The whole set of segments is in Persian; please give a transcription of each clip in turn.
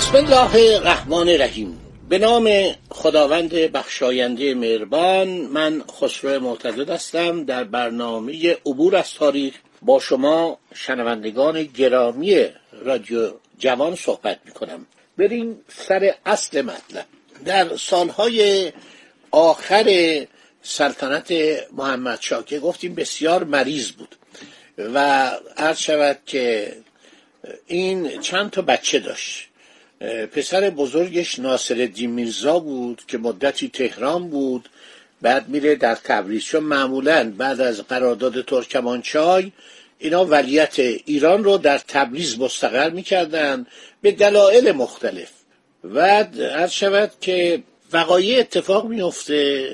بسم الله الرحمن الرحیم. به نام خداوند بخشاینده مهربان من خسرو معتزد هستم. در برنامه عبور از تاریخ با شما شنوندگان گرامی رادیو جوان صحبت می کنم بریم سر اصل مطلب. در سالهای آخر سلطنت محمد شاه که گفتیم بسیار مریض بود و عرض شود که این چند تا بچه داشت. پسر بزرگش ناصر میرزا بود که مدتی تهران بود بعد میره در تبریز. چون معمولا بعد از قرارداد ترکمانچای اینا ولیت ایران رو در تبریز مستقر می‌کردن به دلایل مختلف. و عرض شود که وقایع اتفاق میفته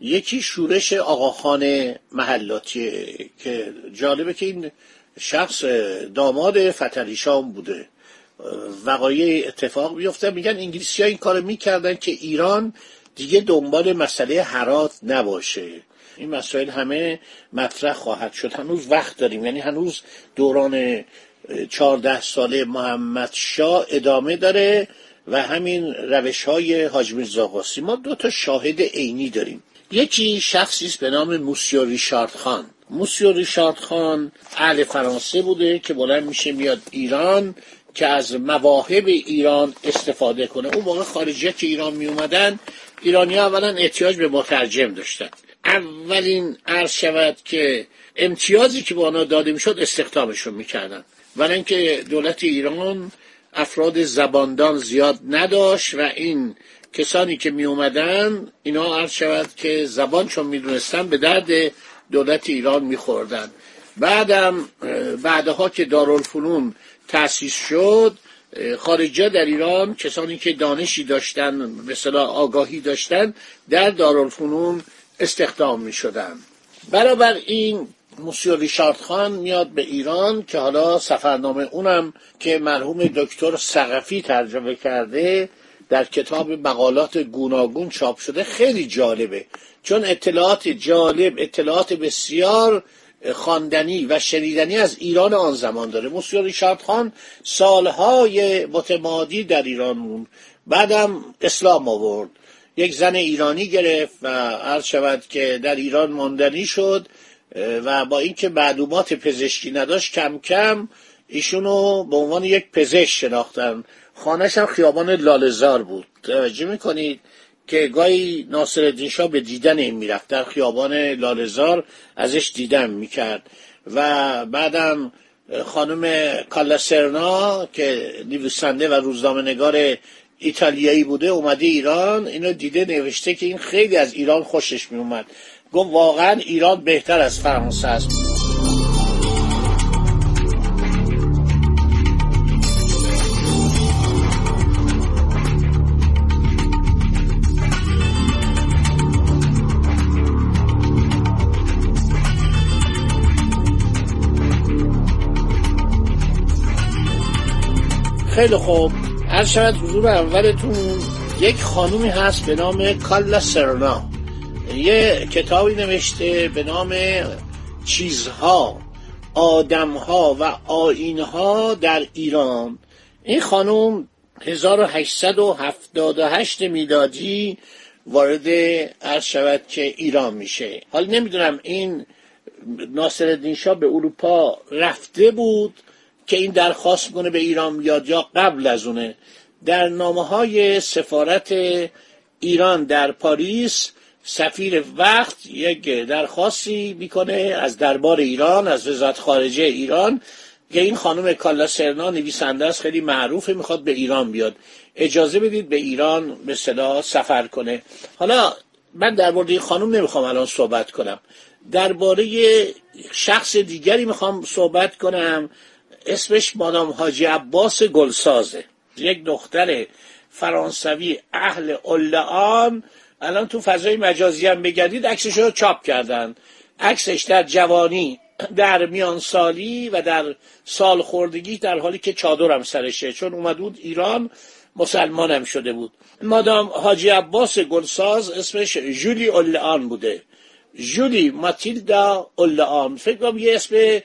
یکی شورش آقاخان محلاتی که جالبه که این شخص داماد فتریشان بوده. وقایع اتفاق بیفته میگن انگلیسی ها این کار می‌کردن که ایران دیگه دنبال مسئله حرات نباشه. این مسائل همه مطرح خواهد شد. هنوز وقت داریم. یعنی هنوز دوران چهارده ساله محمد شاه ادامه داره و همین روش های حاج میرزا ما دو تا شاهد عینی داریم. یکی شخصی است به نام موسیو ریشارد خان. موسیو ریشارد خان اهل فرانسه بوده که بلند میشه میاد ایران. که از مواهب ایران استفاده کنه. اون موقع خارجی که ایران می اومدن ایرانی ها اولا احتیاج به مترجم داشتن. اولین عرض شود که امتیازی که به آنها داده می‌شد استخدامشون می‌کردن. ولی اینکه دولت ایران افراد زباندان زیاد نداشت و این کسانی که می اومدن اینا عرض شود که زبان چون می‌دونستن به درد دولت ایران میخوردن. بعدم بعدها که دارالفنون تأسیس شد خارجا در ایران کسانی که دانشی داشتن مثلا آگاهی داشتن در دارالفنون استخدام می شدن برابر این موسیو ریشارد خان میاد به ایران که حالا سفرنامه اونم که مرحوم دکتر سقفی ترجمه کرده در کتاب مقالات گوناگون چاپ شده خیلی جالبه. چون اطلاعات جالب اطلاعات بسیار خواندنی و شنیدنی از ایران آن زمان داره. موسیو ریشارد خان سالهای متمادی در ایران موند. بعدم اسلام آورد. یک زن ایرانی گرفت و عرض شود که در ایران ماندنی شد و با اینکه معلومات پزشکی نداشت کم کم ایشونو به عنوان یک پزشک شناختن. خانهش هم خیابان لالزار بود. توجه می‌کنید؟ که گاهی ناصر شاه به دیدن این می‌رفت. در خیابان لالزار ازش دیدن می‌کرد. و بعدم خانم کالا که نویسنده و روزنامه نگار ایتالیایی بوده اومده ایران اینو دیده نوشته که این خیلی از ایران خوشش میومد گفت واقعا ایران بهتر از فرانسه است. خیلی خوب. هر شود حضور اولتون یک خانومی هست به نام کالا سرنا. یه کتابی نوشته به نام چیزها آدمها و آینها در ایران. این خانوم 1878 میلادی وارد عرض شود که ایران میشه. حالا نمی‌دونم این ناصر شاه به اروپا رفته بود که این درخواست کنه به ایران بیاد یا قبل از اونه. در نامه های سفارت ایران در پاریس سفیر وقت یک درخواستی می‌کنه از دربار ایران از وزارت خارجه ایران که این خانم کالا سرنا نویسنده است خیلی معروفه می‌خواد به ایران بیاد. اجازه بدید به ایران به صدا سفر کنه. حالا من در مورد این خانم نمی‌خوام الان صحبت کنم. درباره شخص دیگری می‌خوام صحبت کنم. اسمش مادام حاجی عباس گلسازه. یک دختر فرانسوی اهل اولعان الان تو فضای مجازی هم بگردید عکسش رو چاپ کردن. عکسش در جوانی در میان سالی و در سال خوردگی در حالی که چادرم سرشه. چون اومد بود ایران مسلمانم شده بود. مادام حاجی عباس گلساز اسمش جولی اولعان بوده. جولی ماتیلدا اولعان فکر کنم یه اسم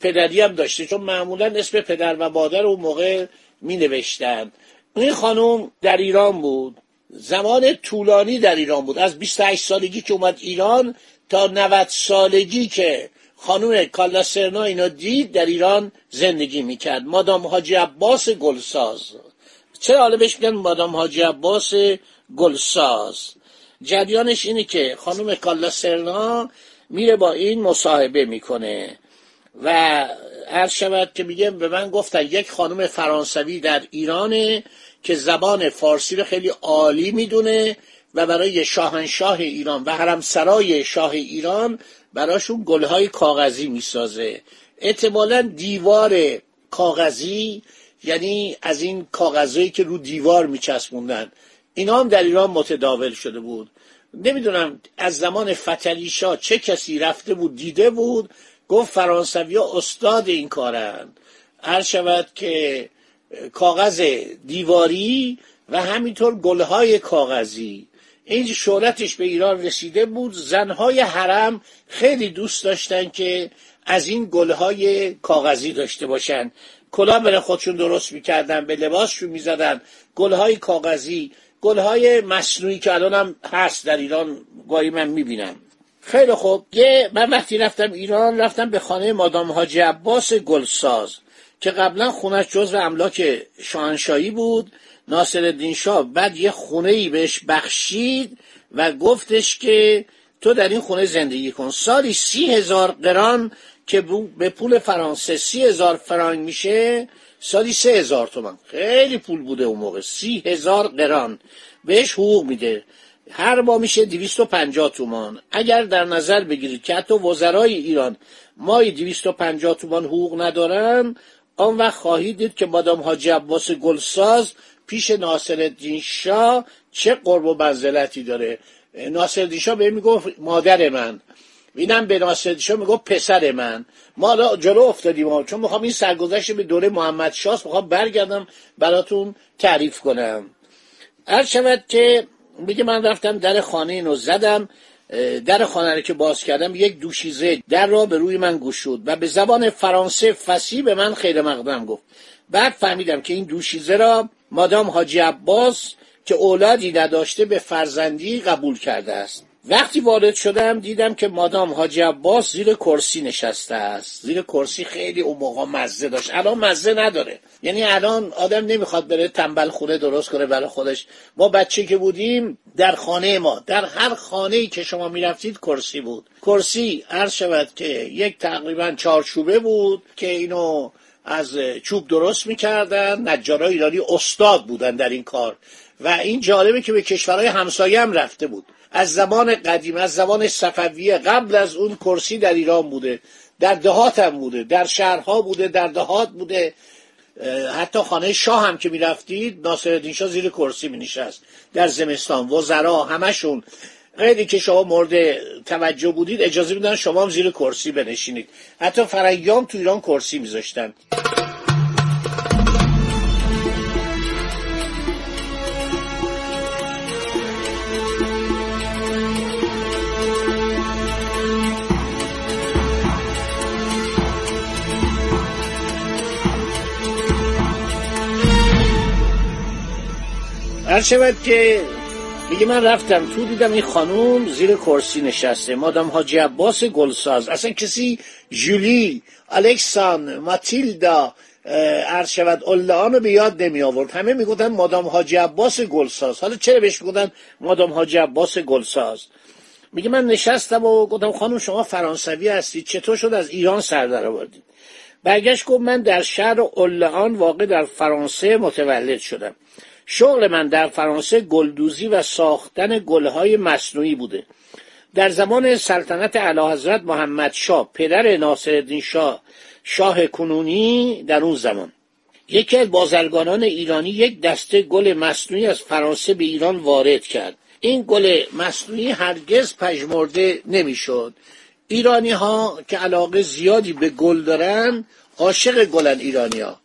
پدری هم داشته چون معمولا اسم پدر و مادر اون موقع می نوشتن این خانم در ایران بود. زمان طولانی در ایران بود. از 28 سالگی که اومد ایران تا 90 سالگی که خانم کالا سرنا اینا دید در ایران زندگی می‌کرد. مادام حاجی عباس گلساز. چرا حالا بهش میگن مادام حاجی عباس گلساز؟ جریانش اینه که خانم کالا سرنا میره با این مصاحبه می‌کنه. و هر شود که میگه به من گفتن یک خانم فرانسوی در ایرانه که زبان فارسی رو خیلی عالی می‌دونه و برای شاهنشاه ایران و حرمسرای شاه ایران براشون گلهای کاغذی می‌سازه. احتمالا دیوار کاغذی یعنی از این کاغذهایی که رو دیوار میچسبوندن. اینا هم در ایران متداول شده بود. نمی‌دونم از زمان فتلیشا چه کسی رفته بود دیده بود گفت فرانسوی استاد این کارن. هر شود که کاغذ دیواری و همینطور گلهای کاغذی. این شهرتش به ایران رسیده بود. زنهای حرم خیلی دوست داشتن که از این گلهای کاغذی داشته باشن. کلاه برای خودشون درست می‌کردن به لباسشون می‌زدن. گلهای کاغذی گلهای مصنوعی که الان هم هست در ایران گاهی من می‌بینم. خیلی خوب. یه من وقتی رفتم ایران رفتم به خانه مادام حاجی عباس گلساز که قبلا خونش جزو املاک شاهنشاهی بود ناصر شاه. بعد یه خونه ای بهش بخشید و گفتش که تو در این خونه زندگی کن. سالی سی هزار قران که به پول فرانسه سی هزار فرانگ میشه سالی سه هزار تومن خیلی پول بوده اون موقع. سی هزار قران بهش حقوق میده. هر ماه میشه دویست و پنجاه تومان. اگر در نظر بگیرید که حتی وزرای ایران مای دویست و پنجاه تومان حقوق ندارن آن وقت خواهید دید که مادام حاجی عباس گلساز پیش ناصر شاه چه قرب و منزلتی داره. ناصر شاه به می‌گفت مادر من. اینم به ناصر شاه می‌گفت پسر من. ما جلو افتادیم چون می‌خوام این سرگذشت به دوره محمد شاه می‌خوام برگردم براتون تعریف کنم. هر شود که میگه من رفتم در خانه اینو زدم در خانه رو که باز کردم یک دوشیزه در را به روی من گشود و به زبان فرانسه فسی به من خیر مقدم گفت. بعد فهمیدم که این دوشیزه را مادام حاجی عباس که اولادی نداشته به فرزندی قبول کرده است. وقتی وارد شدم دیدم که مادام حاجی عباس زیر کرسی نشسته است. زیر کرسی خیلی اون موقع مزه داشت. الان مزه نداره. یعنی الان آدم نمی‌خواد بره تنبل خونه درست کنه برای خودش. ما بچه که بودیم در خانه ما در هر خانه ای که شما می‌رفتید کرسی بود. کرسی عرض شود که یک تقریبا چارچوبه بود که اینو از چوب درست می‌کردن. نجارای ایرانی استاد بودن در این کار. و این جالبه که به کشورهای همسایه هم رفته بود. از زمان قدیم از زمان صفویه قبل از اون کرسی در ایران بوده در دهات هم بوده در شهرها بوده در دهات بوده. حتی خانه شاه هم که می‌رفتید ناصر شاه زیر کرسی می نشست در زمستان وزرا همشون. غیری که شما مورد توجه بودید اجازه میدن شما هم زیر کرسی بنشینید. حتی فرنگیام تو ایران کرسی میذاشتن. هر شود که میگه من رفتم تو دیدم این خانوم زیر کرسی نشسته. مادام حاجی عباس گلساز. اصلا کسی جولی الکسان ماتیلدا عرض شود رو به یاد نمی آورد. همه می‌گفتن مادام حاجی عباس گلساز. حالا چرا بهش می‌گفتن مادام حاجی عباس گلساز؟ میگه من نشستم و گفتم خانم شما فرانسوی هستید چطور شد از ایران سر در آوردید برگشت گفت من در شهر اولعان واقع در فرانسه متولد شدم. شغل من در فرانسه گلدوزی و ساختن گلهای مصنوعی بوده. در زمان سلطنت حضرت محمد شاه پدر ناصرالدین شاه شاه کنونی در اون زمان. یکی از بازرگانان ایرانی یک دسته گل مصنوعی از فرانسه به ایران وارد کرد. این گل مصنوعی هرگز پژمرده نمی‌شد. ایرانی ها که علاقه زیادی به گل دارن عاشق گلن ایرانی ها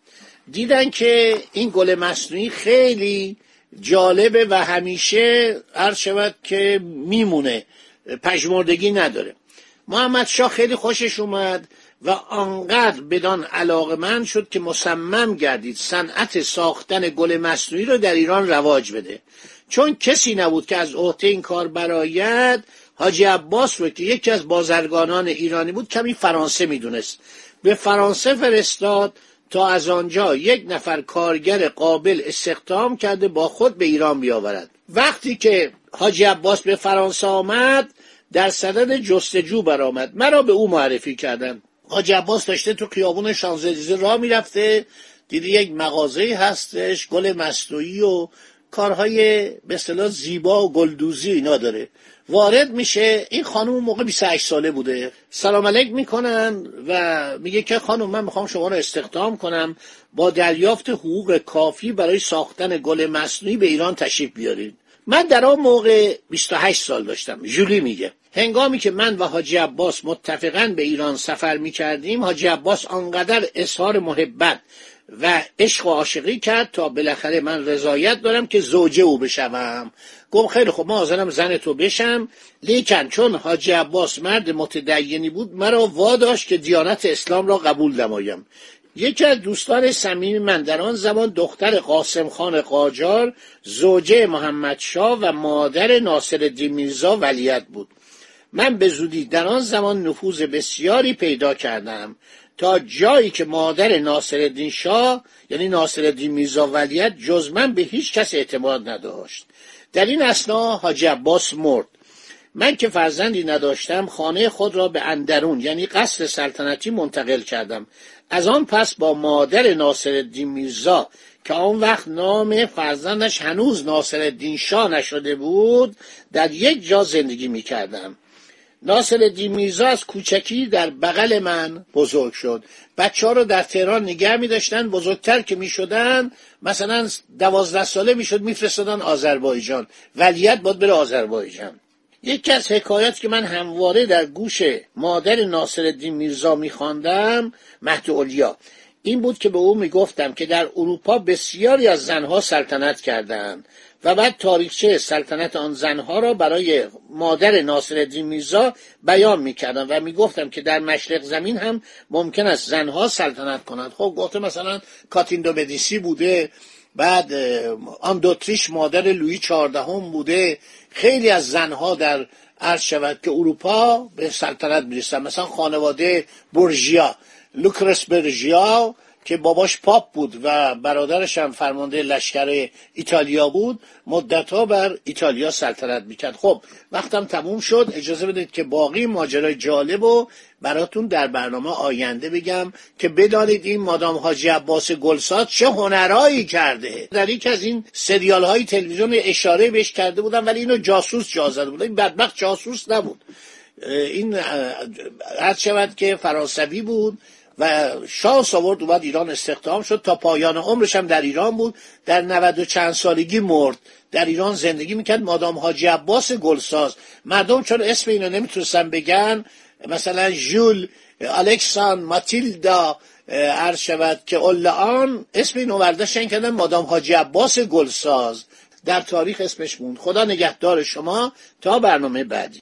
دیدن که این گل مصنوعی خیلی جالبه و همیشه عرض شود که میمونه پژمردگی نداره. محمد شاه خیلی خوشش اومد و آنقدر بدان من شد که مصمم گردید صنعت ساختن گل مصنوعی رو در ایران رواج بده. چون کسی نبود که از عهده این کار برایت حاجی عباس رو که یکی از بازرگانان ایرانی بود کمی فرانسه می‌دونست. به فرانسه فرستاد تا از آنجا یک نفر کارگر قابل استخدام کرده با خود به ایران بیاورد. وقتی که حاجی عباس به فرانسه آمد در صدد جستجو برآمد. مرا به او معرفی کردن حاجی عباس داشته تو خیابون شانزلیزه راه می‌رفته. دیدی یک مغازه هستش گل مصنوعی و کارهای به اصطلاح زیبا و گلدوزی اینا داره. وارد میشه این خانم موقع 28 ساله بوده. سلام علیک می‌کنن و میگه که خانم من می‌خوام شما رو استخدام کنم با دریافت حقوق کافی برای ساختن گل مصنوعی به ایران تشریف بیارید. من در آن موقع 28 سال داشتم. جولی میگه. هنگامی که من و حاجی عباس متفقا به ایران سفر می‌کردیم حاجی عباس آنقدر اظهار محبت و عشق و عاشقی کرد تا بالاخره من رضایت دارم که زوجه او بشوم. گفت خیلی خب ما حاضرم زن تو بشم. لیکن چون حاجی عباس مرد متدینی بود مرا واداشت که دیانت اسلام را قبول نمایم. یکی از دوستان صمیم من در آن زمان دختر قاسم خان قاجار زوجه محمد شاه و مادر ناصر میرزا ولیت بود. من به زودی در آن زمان نفوذ بسیاری پیدا کردم. تا جایی که مادر ناصرالدین شاه یعنی ناصرالدین میرزا ولیت جز من به هیچ کس اعتماد نداشت. در این اسنا حاجی عباس مرد. من که فرزندی نداشتم خانه خود را به اندرون یعنی قصر سلطنتی منتقل کردم. از آن پس با مادر ناصرالدین میرزا که آن وقت نام فرزندش هنوز ناصرالدین شاه نشده بود در یک جا زندگی می کردم ناصر میرزا از کوچکی در بغل من بزرگ شد. بچه ها رو در تهران نگه می داشتن بزرگتر که می شدن مثلا دوازده ساله می شد می فرستادن آذربایجان. ولیت باید بره آذربایجان. یکی از حکایات که من همواره در گوش مادر ناصر میرزا می مهد اولیا. این بود که به او می‌گفتم که در اروپا بسیاری از زنها سلطنت کردند و بعد تاریخچه سلطنت آن زنها را برای مادر ناصر میرزا بیان می‌کردم و می‌گفتم که در مشرق زمین هم ممکن است زنها سلطنت کنند. خب گفته مثلا کاتیندو مدیسی بوده بعد آن دوتریش مادر لویی چهاردهم بوده. خیلی از زنها در عرض شود که اروپا به سلطنت می‌رسن. مثلا خانواده برژیا لوکرس برژیا که باباش پاپ بود و برادرش هم فرمانده لشکر ایتالیا بود مدتها بر ایتالیا سلطنت می‌کرد. خب وقتم تموم شد. اجازه بدید که باقی ماجرای جالب و براتون در برنامه آینده بگم که بدانید این مادام حاجی عباس گلساد چه هنرهایی کرده. در یک از این سریال های تلویزیون اشاره بهش کرده بودم ولی اینو جاسوس جا زده بود. این بدبخت جاسوس نبود. این هر شود که فرانسوی بود و شاه آورد اومد ایران استخدام شد تا پایان عمرش هم در ایران بود. در 90 و چند سالگی مرد. در ایران زندگی می‌کرد. مادام حاجی عباس گلساز. مردم چون اسم اینو نمی‌تونستن بگن مثلا ژول الکسان ماتیلدا عرض شود که آن اسم اینو ورداشتن کردن مادام حاجی عباس گلساز. در تاریخ اسمش موند. خدا نگهدار شما تا برنامه بعدی.